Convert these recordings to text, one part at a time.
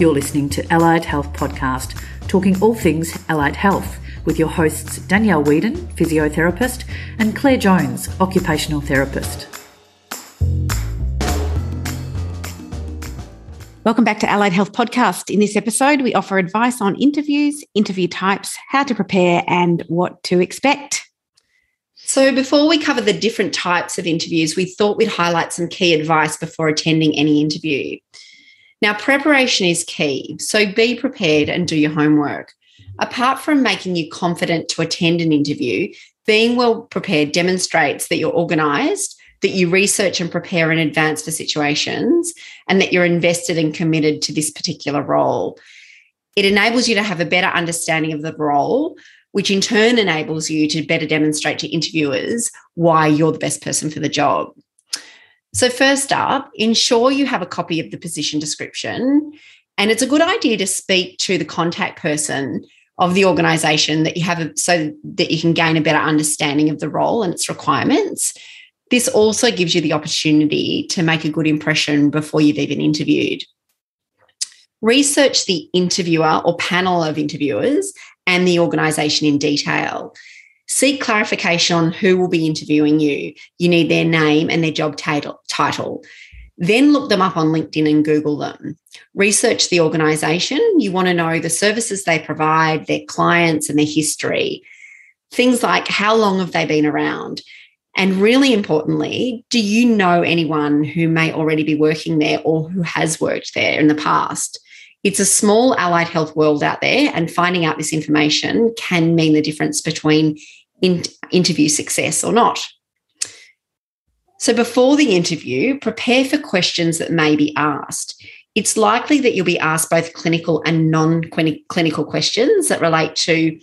You're listening to Allied Health Podcast, talking all things allied health, with your hosts Danielle Whedon, physiotherapist, and Claire Jones, occupational therapist. Welcome back to Allied Health Podcast. In this episode, we offer advice on interviews, interview types, how to prepare, and what to expect. So, before we cover the different types of interviews, we thought we'd highlight some key advice before attending any interview. Now, preparation is key, so be prepared and do your homework. Apart from making you confident to attend an interview, being well prepared demonstrates that you're organised, that you research and prepare in advance for situations, and that you're invested and committed to this particular role. It enables you to have a better understanding of the role, which in turn enables you to better demonstrate to interviewers why you're the best person for the job. So, first up, ensure you have a copy of the position description. And it's a good idea to speak to the contact person of the organization that you have so that you can gain a better understanding of the role and its requirements. This also gives you the opportunity to make a good impression before you've even interviewed. Research the interviewer or panel of interviewers and the organisation in detail. Seek clarification on who will be interviewing you. You need their name and their job title. Then look them up on LinkedIn and Google them. Research the organisation. You want to know the services they provide, their clients, and their history. Things like how long have they been around? And really importantly, do you know anyone who may already be working there or who has worked there in the past? It's a small allied health world out there, and finding out this information can mean the difference between in- interview success or not. So, before the interview, prepare for questions that may be asked. It's likely that you'll be asked both clinical and non clinical questions that relate to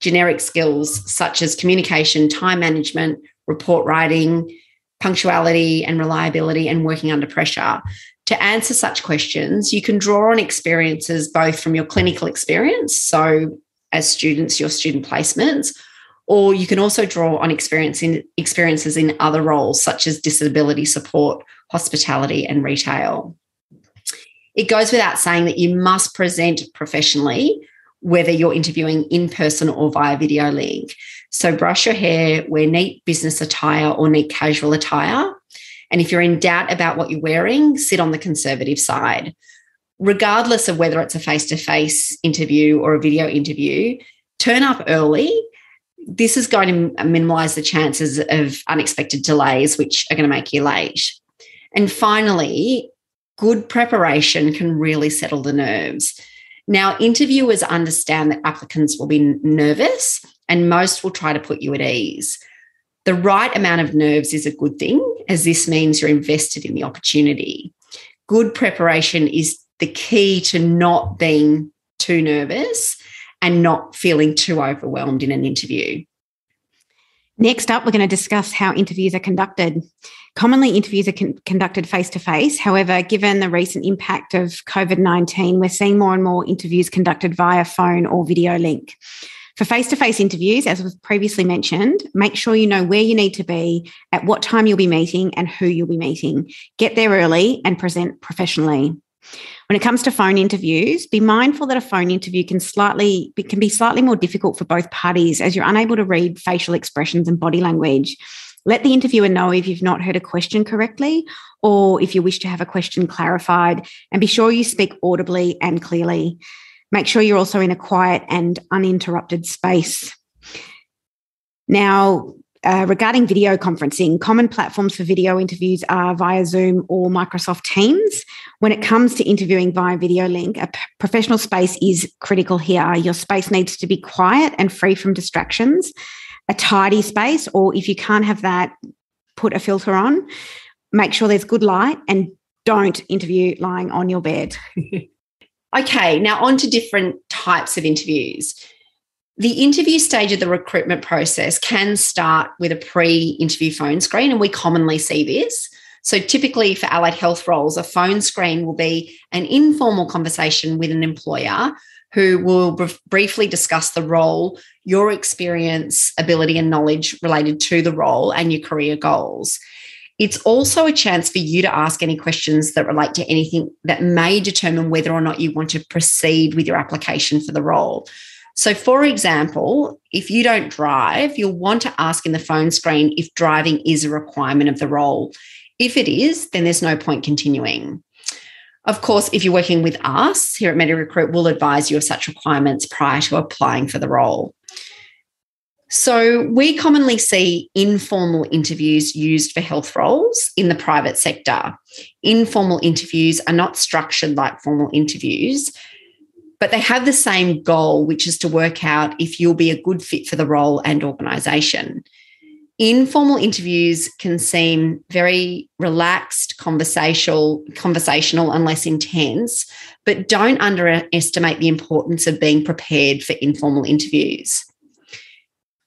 generic skills such as communication, time management, report writing, punctuality and reliability, and working under pressure to answer such questions, you can draw on experiences both from your clinical experience, so as students, your student placements, or you can also draw on experience in, experiences in other roles such as disability support, hospitality, and retail. It goes without saying that you must present professionally, whether you're interviewing in person or via video link. So, brush your hair, wear neat business attire or neat casual attire, and if you're in doubt about what you're wearing, sit on the conservative side. Regardless of whether it's a face to face interview or a video interview, turn up early. This is going to minimize the chances of unexpected delays, which are going to make you late. And finally, good preparation can really settle the nerves. Now, interviewers understand that applicants will be nervous and most will try to put you at ease. The right amount of nerves is a good thing, as this means you're invested in the opportunity. Good preparation is the key to not being too nervous and not feeling too overwhelmed in an interview. Next up, we're going to discuss how interviews are conducted. Commonly, interviews are con- conducted face to face. However, given the recent impact of COVID 19, we're seeing more and more interviews conducted via phone or video link. For face to face interviews, as was previously mentioned, make sure you know where you need to be, at what time you'll be meeting, and who you'll be meeting. Get there early and present professionally. When it comes to phone interviews, be mindful that a phone interview can slightly can be slightly more difficult for both parties as you're unable to read facial expressions and body language. Let the interviewer know if you've not heard a question correctly or if you wish to have a question clarified and be sure you speak audibly and clearly. Make sure you're also in a quiet and uninterrupted space. Now, uh, regarding video conferencing, common platforms for video interviews are via Zoom or Microsoft Teams. When it comes to interviewing via video link, a p- professional space is critical here. Your space needs to be quiet and free from distractions, a tidy space, or if you can't have that, put a filter on. Make sure there's good light and don't interview lying on your bed. Okay, now on to different types of interviews. The interview stage of the recruitment process can start with a pre interview phone screen, and we commonly see this. So, typically for allied health roles, a phone screen will be an informal conversation with an employer who will br- briefly discuss the role, your experience, ability, and knowledge related to the role, and your career goals. It's also a chance for you to ask any questions that relate to anything that may determine whether or not you want to proceed with your application for the role. So, for example, if you don't drive, you'll want to ask in the phone screen if driving is a requirement of the role. If it is, then there's no point continuing. Of course, if you're working with us here at MediRecruit, we'll advise you of such requirements prior to applying for the role. So, we commonly see informal interviews used for health roles in the private sector. Informal interviews are not structured like formal interviews, but they have the same goal, which is to work out if you'll be a good fit for the role and organisation informal interviews can seem very relaxed, conversational, conversational and less intense, but don't underestimate the importance of being prepared for informal interviews.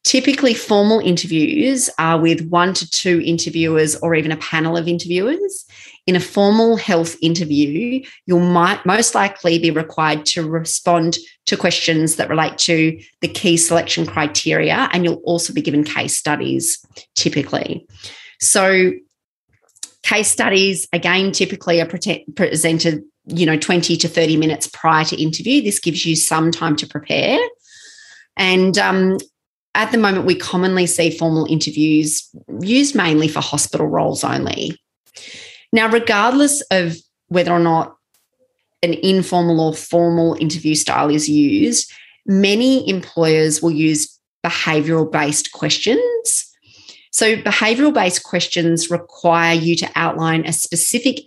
Typically, formal interviews are with one to two interviewers or even a panel of interviewers. In a formal health interview, you'll might most likely be required to respond to questions that relate to the key selection criteria, and you'll also be given case studies typically. So, case studies again typically are presented you know 20 to 30 minutes prior to interview this gives you some time to prepare and um, at the moment, we commonly see formal interviews used mainly for hospital roles only. Now, regardless of whether or not an informal or formal interview style is used, many employers will use behavioral based questions. So, behavioral based questions require you to outline a specific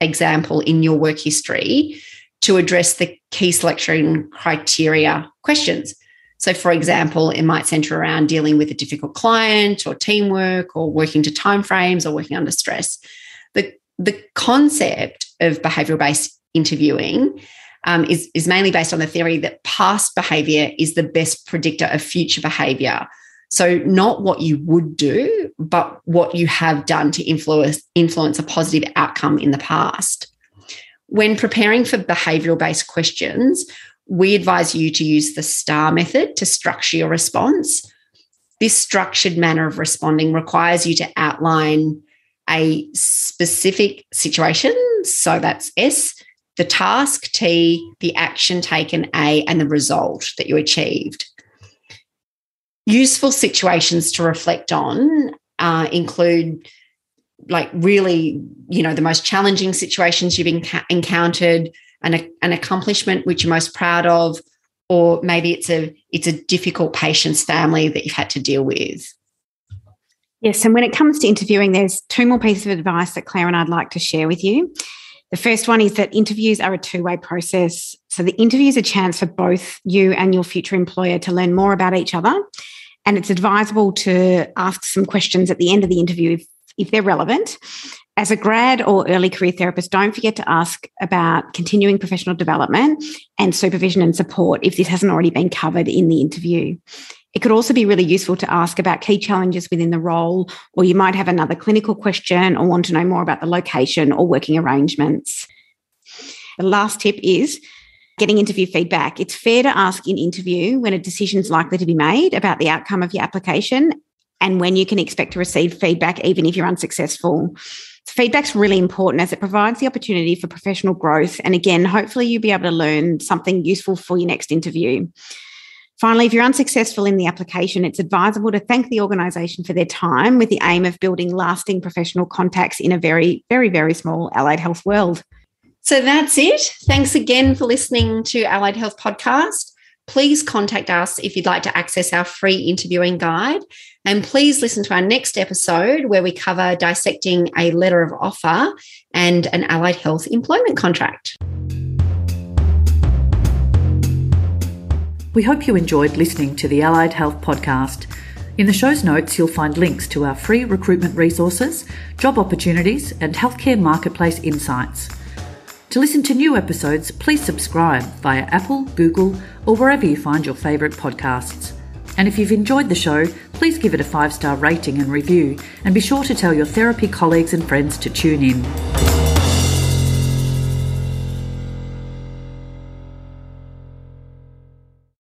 example in your work history to address the key selection criteria questions. So, for example, it might center around dealing with a difficult client or teamwork or working to timeframes or working under stress. The, concept of behavioral based interviewing um, is, is mainly based on the theory that past behavior is the best predictor of future behavior. So, not what you would do, but what you have done to influence, influence a positive outcome in the past. When preparing for behavioral based questions, we advise you to use the STAR method to structure your response. This structured manner of responding requires you to outline a specific situation. So that's S, the task T, the action taken A, and the result that you achieved. Useful situations to reflect on uh, include like really, you know, the most challenging situations you've enc- encountered, an, an accomplishment which you're most proud of, or maybe it's a it's a difficult patient's family that you've had to deal with. Yes, and when it comes to interviewing, there's two more pieces of advice that Claire and I'd like to share with you. The first one is that interviews are a two way process. So the interview is a chance for both you and your future employer to learn more about each other. And it's advisable to ask some questions at the end of the interview if, if they're relevant as a grad or early career therapist, don't forget to ask about continuing professional development and supervision and support if this hasn't already been covered in the interview. It could also be really useful to ask about key challenges within the role, or you might have another clinical question or want to know more about the location or working arrangements. The last tip is getting interview feedback. It's fair to ask in interview when a decision is likely to be made about the outcome of your application and when you can expect to receive feedback, even if you're unsuccessful. Feedback's really important as it provides the opportunity for professional growth. And again, hopefully you'll be able to learn something useful for your next interview. Finally, if you're unsuccessful in the application, it's advisable to thank the organisation for their time with the aim of building lasting professional contacts in a very, very, very small allied health world. So that's it. Thanks again for listening to Allied Health Podcast please contact us if you'd like to access our free interviewing guide. And please listen to our next episode where we cover dissecting a letter of offer and an allied health employment contract. We hope you enjoyed listening to the Allied Health podcast. In the show's notes, you'll find links to our free recruitment resources, job opportunities, and healthcare marketplace insights. To listen to new episodes, please subscribe via Apple, Google, or wherever you find your favourite podcasts. And if you've enjoyed the show, please give it a five star rating and review, and be sure to tell your therapy colleagues and friends to tune in.